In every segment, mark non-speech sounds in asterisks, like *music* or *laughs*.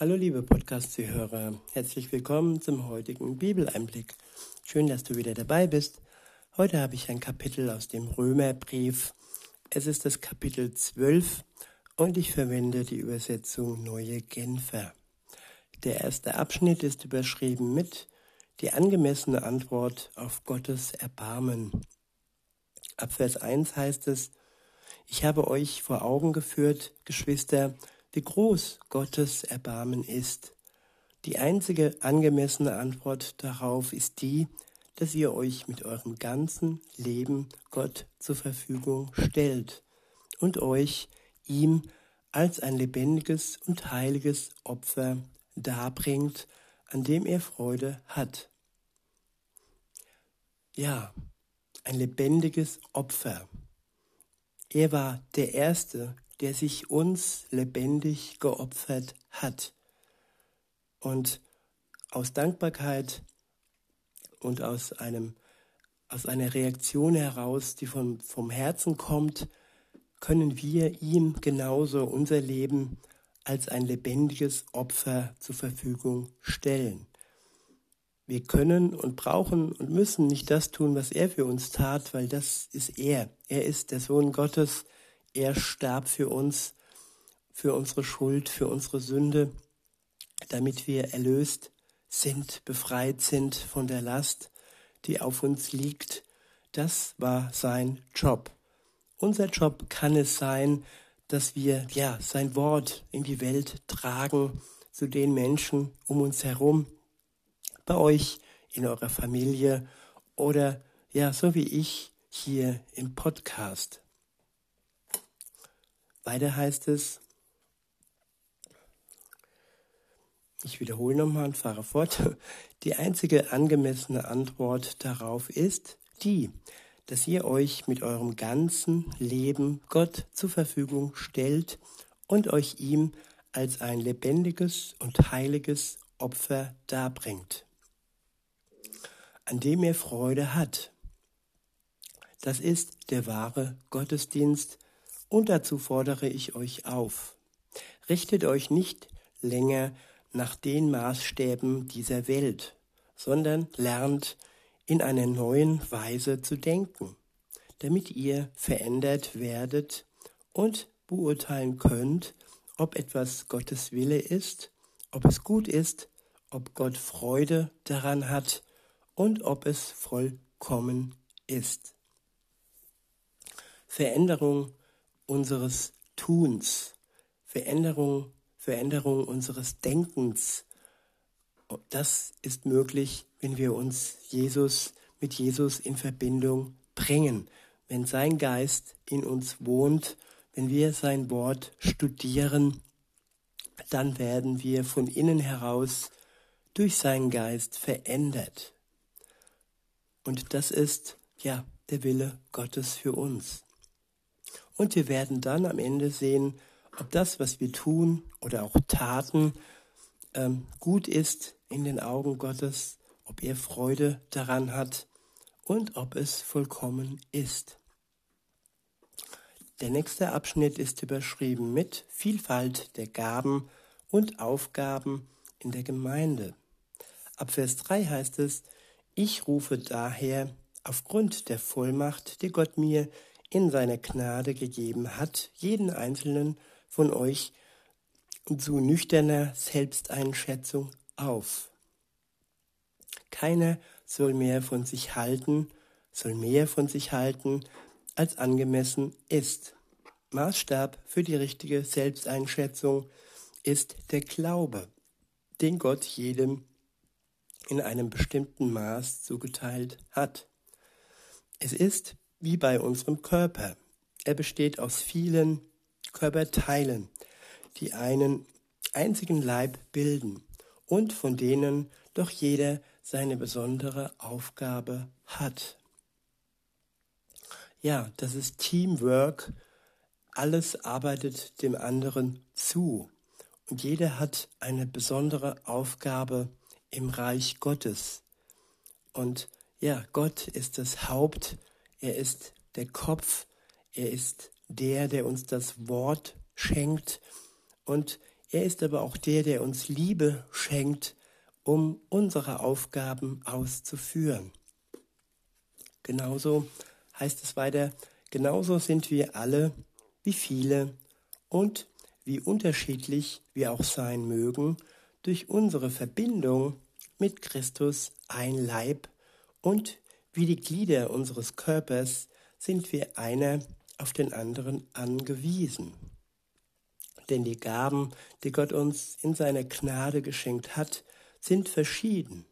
Hallo liebe Podcast-Zuhörer, herzlich willkommen zum heutigen Bibeleinblick. Schön, dass du wieder dabei bist. Heute habe ich ein Kapitel aus dem Römerbrief. Es ist das Kapitel 12 und ich verwende die Übersetzung Neue Genfer. Der erste Abschnitt ist überschrieben mit die angemessene Antwort auf Gottes Erbarmen. Ab Vers 1 heißt es, ich habe euch vor Augen geführt, Geschwister, wie groß Gottes Erbarmen ist. Die einzige angemessene Antwort darauf ist die, dass ihr euch mit eurem ganzen Leben Gott zur Verfügung stellt und euch ihm als ein lebendiges und heiliges Opfer darbringt, an dem er Freude hat. Ja, ein lebendiges Opfer. Er war der Erste, der sich uns lebendig geopfert hat. Und aus Dankbarkeit und aus einem aus einer Reaktion heraus, die vom, vom Herzen kommt, können wir ihm genauso unser Leben als ein lebendiges Opfer zur Verfügung stellen. Wir können und brauchen und müssen nicht das tun, was er für uns tat, weil das ist er. Er ist der Sohn Gottes, er starb für uns, für unsere Schuld, für unsere Sünde, damit wir erlöst sind, befreit sind von der Last, die auf uns liegt. Das war sein Job. Unser Job kann es sein, dass wir ja sein Wort in die Welt tragen zu den Menschen um uns herum, bei euch in eurer Familie oder ja, so wie ich hier im Podcast. Weiter heißt es, ich wiederhole nochmal und fahre fort, *laughs* die einzige angemessene Antwort darauf ist die, dass ihr euch mit eurem ganzen Leben Gott zur Verfügung stellt und euch ihm als ein lebendiges und heiliges Opfer darbringt, an dem er Freude hat. Das ist der wahre Gottesdienst, und dazu fordere ich euch auf. Richtet euch nicht länger nach den Maßstäben dieser Welt, sondern lernt in einer neuen Weise zu denken, damit ihr verändert werdet und beurteilen könnt, ob etwas Gottes Wille ist, ob es gut ist, ob Gott Freude daran hat und ob es vollkommen ist. Veränderung unseres Tuns, Veränderung, Veränderung unseres Denkens. Das ist möglich, wenn wir uns Jesus mit Jesus in Verbindung bringen, wenn sein Geist in uns wohnt, wenn wir sein Wort studieren, dann werden wir von innen heraus durch seinen Geist verändert. Und das ist ja der Wille Gottes für uns. Und wir werden dann am Ende sehen, ob das, was wir tun oder auch taten, ähm, gut ist in den Augen Gottes, ob er Freude daran hat und ob es vollkommen ist. Der nächste Abschnitt ist überschrieben mit Vielfalt der Gaben und Aufgaben in der Gemeinde. Ab Vers 3 heißt es, ich rufe daher aufgrund der Vollmacht, die Gott mir in seiner Gnade gegeben hat, jeden einzelnen von euch zu nüchterner Selbsteinschätzung auf. Keiner soll mehr von sich halten, soll mehr von sich halten, als angemessen ist. Maßstab für die richtige Selbsteinschätzung ist der Glaube, den Gott jedem in einem bestimmten Maß zugeteilt hat. Es ist wie bei unserem Körper. Er besteht aus vielen Körperteilen, die einen einzigen Leib bilden und von denen doch jeder seine besondere Aufgabe hat. Ja, das ist Teamwork. Alles arbeitet dem anderen zu. Und jeder hat eine besondere Aufgabe im Reich Gottes. Und ja, Gott ist das Haupt er ist der Kopf, er ist der, der uns das Wort schenkt und Er ist aber auch der, der uns Liebe schenkt, um unsere Aufgaben auszuführen. Genauso heißt es weiter, genauso sind wir alle, wie viele und wie unterschiedlich wir auch sein mögen, durch unsere Verbindung mit Christus ein Leib und wie die Glieder unseres Körpers sind wir einer auf den anderen angewiesen. Denn die Gaben, die Gott uns in seiner Gnade geschenkt hat, sind verschieden.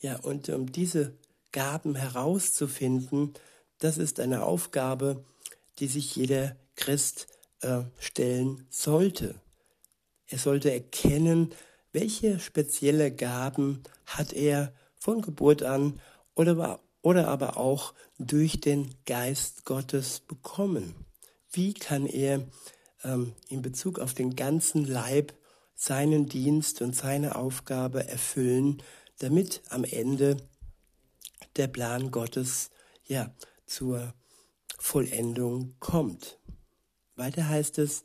Ja, und um diese Gaben herauszufinden, das ist eine Aufgabe, die sich jeder Christ äh, stellen sollte. Er sollte erkennen, welche spezielle Gaben hat er von Geburt an oder, oder aber auch durch den Geist Gottes bekommen. Wie kann er ähm, in Bezug auf den ganzen Leib seinen Dienst und seine Aufgabe erfüllen, damit am Ende der Plan Gottes ja zur Vollendung kommt. Weiter heißt es,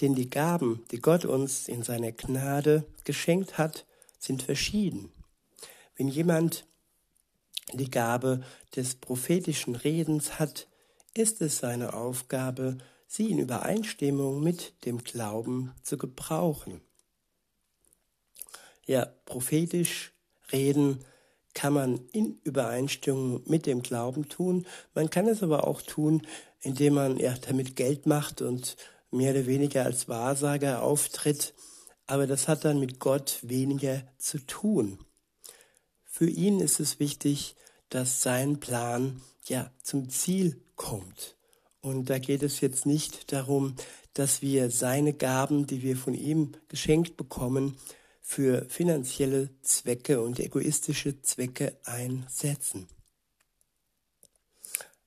denn die Gaben, die Gott uns in seiner Gnade geschenkt hat, sind verschieden. Wenn jemand die Gabe des prophetischen Redens hat, ist es seine Aufgabe, sie in Übereinstimmung mit dem Glauben zu gebrauchen. Ja, prophetisch reden kann man in Übereinstimmung mit dem Glauben tun. Man kann es aber auch tun, indem man ja damit Geld macht und mehr oder weniger als Wahrsager auftritt. Aber das hat dann mit Gott weniger zu tun. Für ihn ist es wichtig, dass sein Plan ja zum Ziel kommt. Und da geht es jetzt nicht darum, dass wir seine Gaben, die wir von ihm geschenkt bekommen, für finanzielle Zwecke und egoistische Zwecke einsetzen.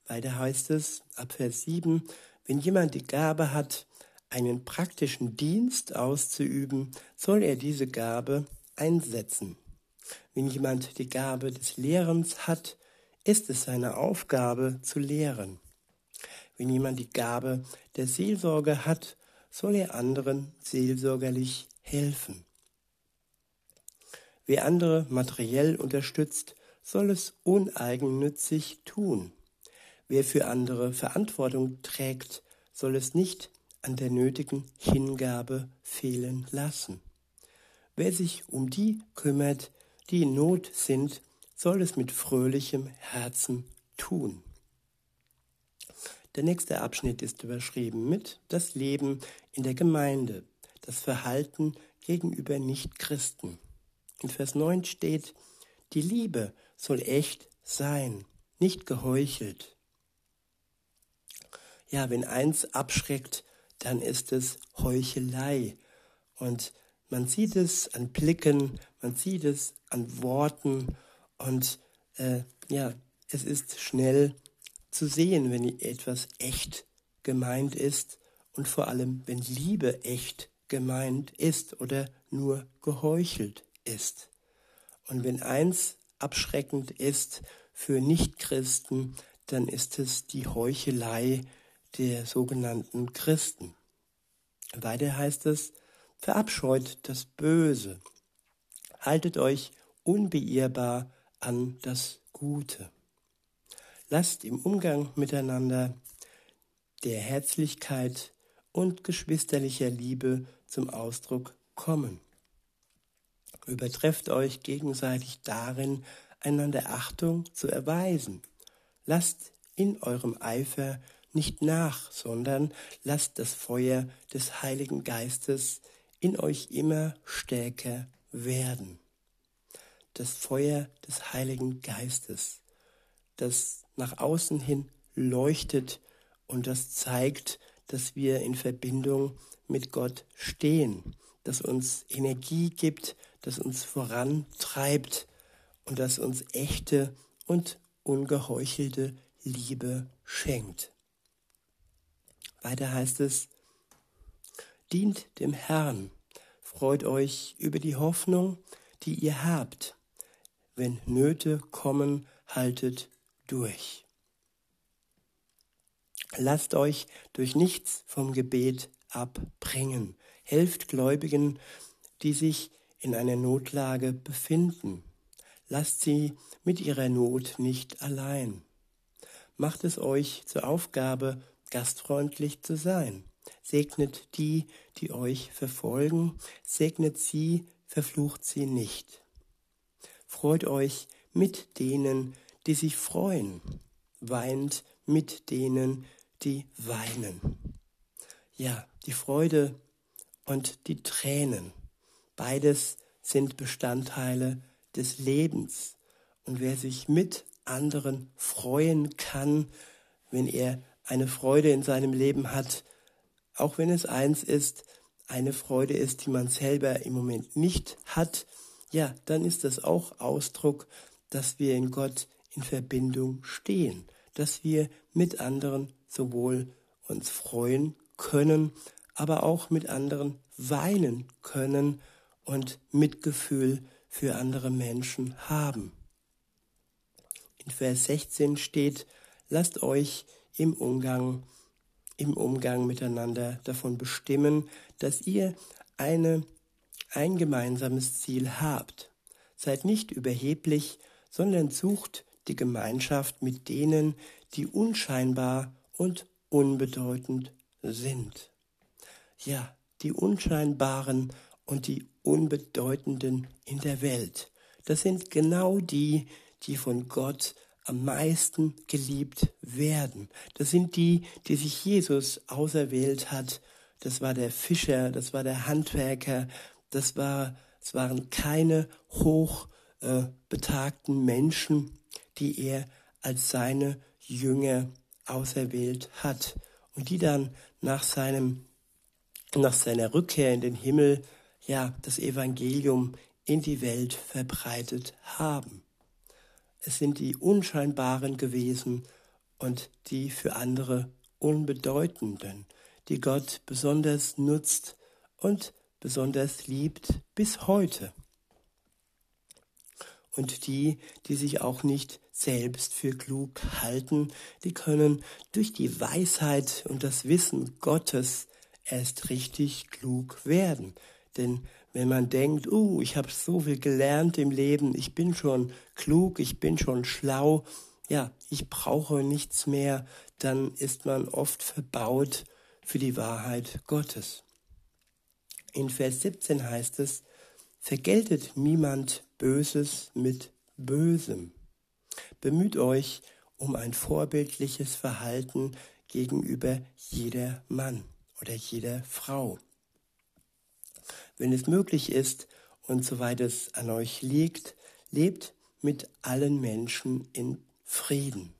Weiter heißt es ab Vers 7, wenn jemand die Gabe hat, einen praktischen Dienst auszuüben, soll er diese Gabe einsetzen. Wenn jemand die Gabe des Lehrens hat, ist es seine Aufgabe zu lehren. Wenn jemand die Gabe der Seelsorge hat, soll er anderen seelsorgerlich helfen. Wer andere materiell unterstützt, soll es uneigennützig tun. Wer für andere Verantwortung trägt, soll es nicht an der nötigen Hingabe fehlen lassen. Wer sich um die kümmert, die in Not sind, soll es mit fröhlichem Herzen tun. Der nächste Abschnitt ist überschrieben mit das Leben in der Gemeinde, das Verhalten gegenüber Nichtchristen. In Vers 9 steht, die Liebe soll echt sein, nicht geheuchelt. Ja, wenn eins abschreckt, dann ist es Heuchelei. Und man sieht es an Blicken, man sieht es an Worten und äh, ja, es ist schnell zu sehen, wenn etwas echt gemeint ist und vor allem, wenn Liebe echt gemeint ist oder nur geheuchelt ist. Und wenn eins abschreckend ist für Nichtchristen, dann ist es die Heuchelei der sogenannten Christen. Weiter heißt es, verabscheut das Böse, haltet euch unbeirrbar an das Gute. Lasst im Umgang miteinander der Herzlichkeit und geschwisterlicher Liebe zum Ausdruck kommen. Übertrefft euch gegenseitig darin, einander Achtung zu erweisen. Lasst in eurem Eifer nicht nach, sondern lasst das Feuer des Heiligen Geistes in euch immer stärker werden. Das Feuer des Heiligen Geistes, das nach außen hin leuchtet und das zeigt, dass wir in Verbindung mit Gott stehen, das uns Energie gibt, das uns vorantreibt und das uns echte und ungeheuchelte Liebe schenkt. Weiter heißt es, dient dem Herrn, freut euch über die Hoffnung, die ihr habt. Wenn Nöte kommen, haltet durch. Lasst euch durch nichts vom Gebet abbringen. Helft Gläubigen, die sich in einer Notlage befinden. Lasst sie mit ihrer Not nicht allein. Macht es euch zur Aufgabe, gastfreundlich zu sein. Segnet die, die euch verfolgen, segnet sie, verflucht sie nicht. Freut euch mit denen, die sich freuen, weint mit denen, die weinen. Ja, die Freude und die Tränen, beides sind Bestandteile des Lebens. Und wer sich mit anderen freuen kann, wenn er eine Freude in seinem Leben hat, auch wenn es eins ist, eine Freude ist, die man selber im Moment nicht hat, ja, dann ist das auch Ausdruck, dass wir in Gott in Verbindung stehen, dass wir mit anderen sowohl uns freuen können, aber auch mit anderen weinen können und Mitgefühl für andere Menschen haben. In Vers 16 steht, lasst euch im Umgang, im Umgang miteinander davon bestimmen, dass ihr eine, ein gemeinsames Ziel habt. Seid nicht überheblich, sondern sucht die Gemeinschaft mit denen, die unscheinbar und unbedeutend sind. Ja, die unscheinbaren und die unbedeutenden in der Welt. Das sind genau die, die von Gott am meisten geliebt werden. Das sind die, die sich Jesus auserwählt hat. Das war der Fischer, das war der Handwerker, das war, es waren keine hochbetagten äh, Menschen, die er als seine Jünger auserwählt hat und die dann nach seinem nach seiner Rückkehr in den Himmel ja das Evangelium in die Welt verbreitet haben. Es sind die Unscheinbaren gewesen und die für andere Unbedeutenden, die Gott besonders nutzt und besonders liebt bis heute. Und die, die sich auch nicht selbst für klug halten, die können durch die Weisheit und das Wissen Gottes erst richtig klug werden. Denn wenn man denkt, uh, ich habe so viel gelernt im Leben, ich bin schon klug, ich bin schon schlau, ja, ich brauche nichts mehr, dann ist man oft verbaut für die Wahrheit Gottes. In Vers 17 heißt es, vergeltet niemand Böses mit Bösem. Bemüht euch um ein vorbildliches Verhalten gegenüber jeder Mann oder jeder Frau wenn es möglich ist und soweit es an euch liegt, lebt mit allen Menschen in Frieden.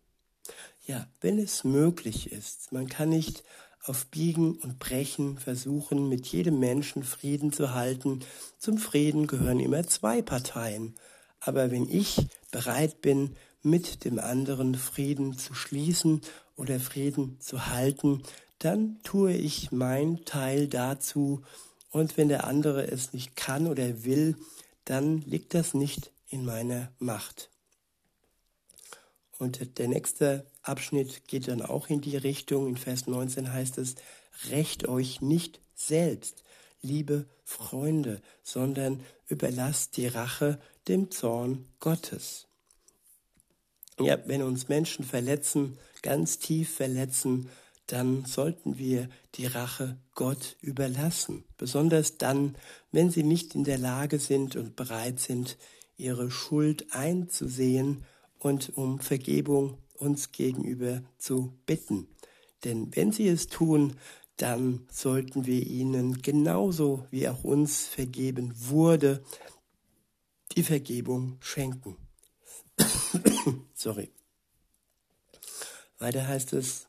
Ja, wenn es möglich ist. Man kann nicht auf Biegen und Brechen versuchen, mit jedem Menschen Frieden zu halten. Zum Frieden gehören immer zwei Parteien. Aber wenn ich bereit bin, mit dem anderen Frieden zu schließen oder Frieden zu halten, dann tue ich mein Teil dazu, und wenn der andere es nicht kann oder will, dann liegt das nicht in meiner Macht. Und der nächste Abschnitt geht dann auch in die Richtung. In Vers 19 heißt es, rächt euch nicht selbst, liebe Freunde, sondern überlasst die Rache dem Zorn Gottes. Ja, wenn uns Menschen verletzen, ganz tief verletzen, dann sollten wir die Rache Gott überlassen, besonders dann, wenn sie nicht in der Lage sind und bereit sind, ihre Schuld einzusehen und um Vergebung uns gegenüber zu bitten. Denn wenn sie es tun, dann sollten wir ihnen genauso wie auch uns vergeben wurde, die Vergebung schenken. *coughs* Sorry. Weiter heißt es,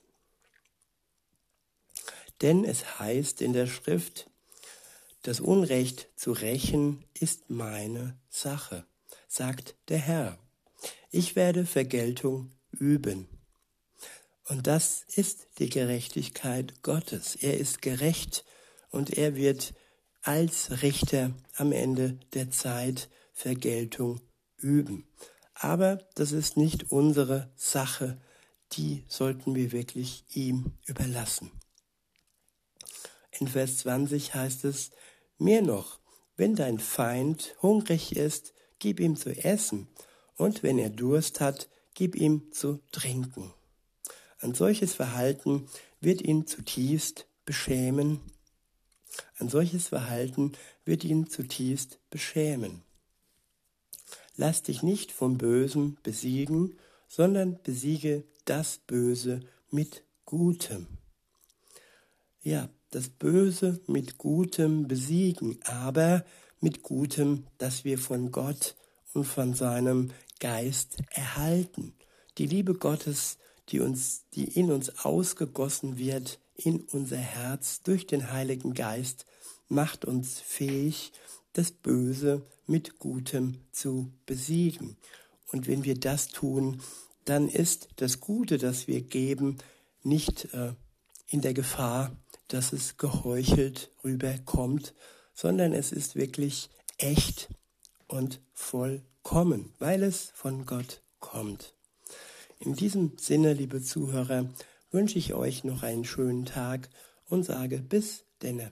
denn es heißt in der Schrift, das Unrecht zu rächen ist meine Sache, sagt der Herr. Ich werde Vergeltung üben. Und das ist die Gerechtigkeit Gottes. Er ist gerecht und er wird als Richter am Ende der Zeit Vergeltung üben. Aber das ist nicht unsere Sache, die sollten wir wirklich ihm überlassen. In Vers 20 heißt es, mehr noch, wenn dein Feind hungrig ist, gib ihm zu essen, und wenn er Durst hat, gib ihm zu trinken. Ein solches Verhalten wird ihn zutiefst beschämen. Ein solches Verhalten wird ihn zutiefst beschämen. Lass dich nicht vom Bösen besiegen, sondern besiege das Böse mit Gutem. Ja, das Böse mit Gutem besiegen, aber mit Gutem, das wir von Gott und von seinem Geist erhalten. Die Liebe Gottes, die uns, die in uns ausgegossen wird, in unser Herz durch den Heiligen Geist, macht uns fähig, das Böse mit Gutem zu besiegen. Und wenn wir das tun, dann ist das Gute, das wir geben, nicht äh, in der Gefahr, dass es geheuchelt rüberkommt, sondern es ist wirklich echt und vollkommen, weil es von Gott kommt. In diesem Sinne, liebe Zuhörer, wünsche ich euch noch einen schönen Tag und sage bis denne.